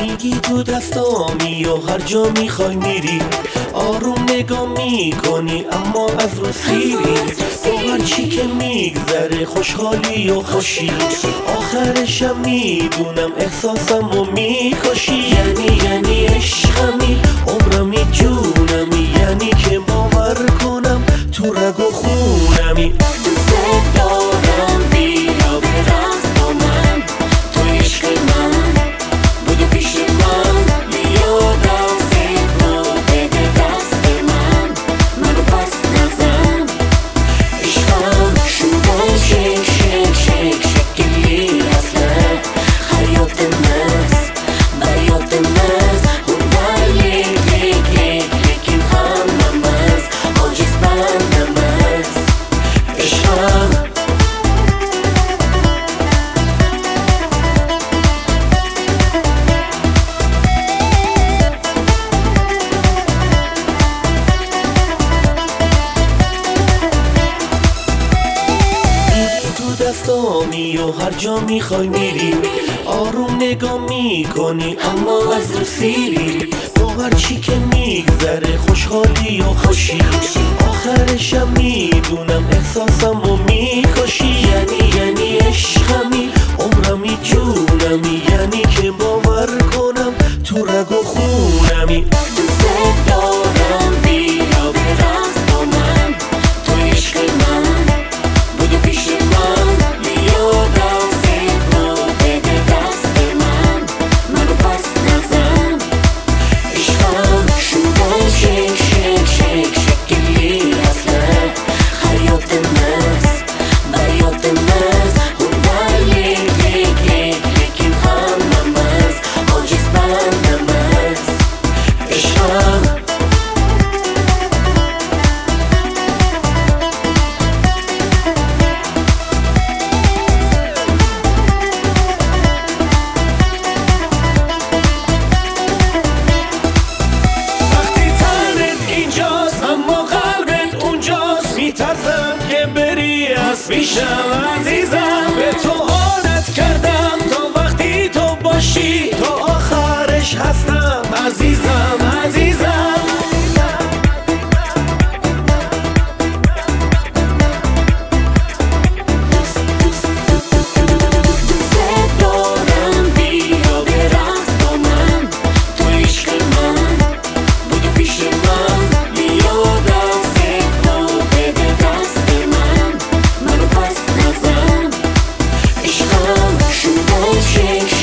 میگی تو دستامی و هر جا می‌خوای میری آروم نگاه می‌کنی اما از رو سیری. با هر چی که میگذره خوشحالی و خوشی. آخرشم می‌دونم احساسم و می‌کشی. یعنی یعنی عشقمی دستامی و هر جا می‌خوای میری. آروم نگاه می‌کنی اما از رو سیری با هر چی که میگذره خوشحالی و خوشی. آخرشم می‌دونم احساسم و می‌کشی. یعنی یعنی مست میشم عزیزم. به تو عادت کردم تا وقتی تو باشی تا آخرش هستم عزیزم. old shake.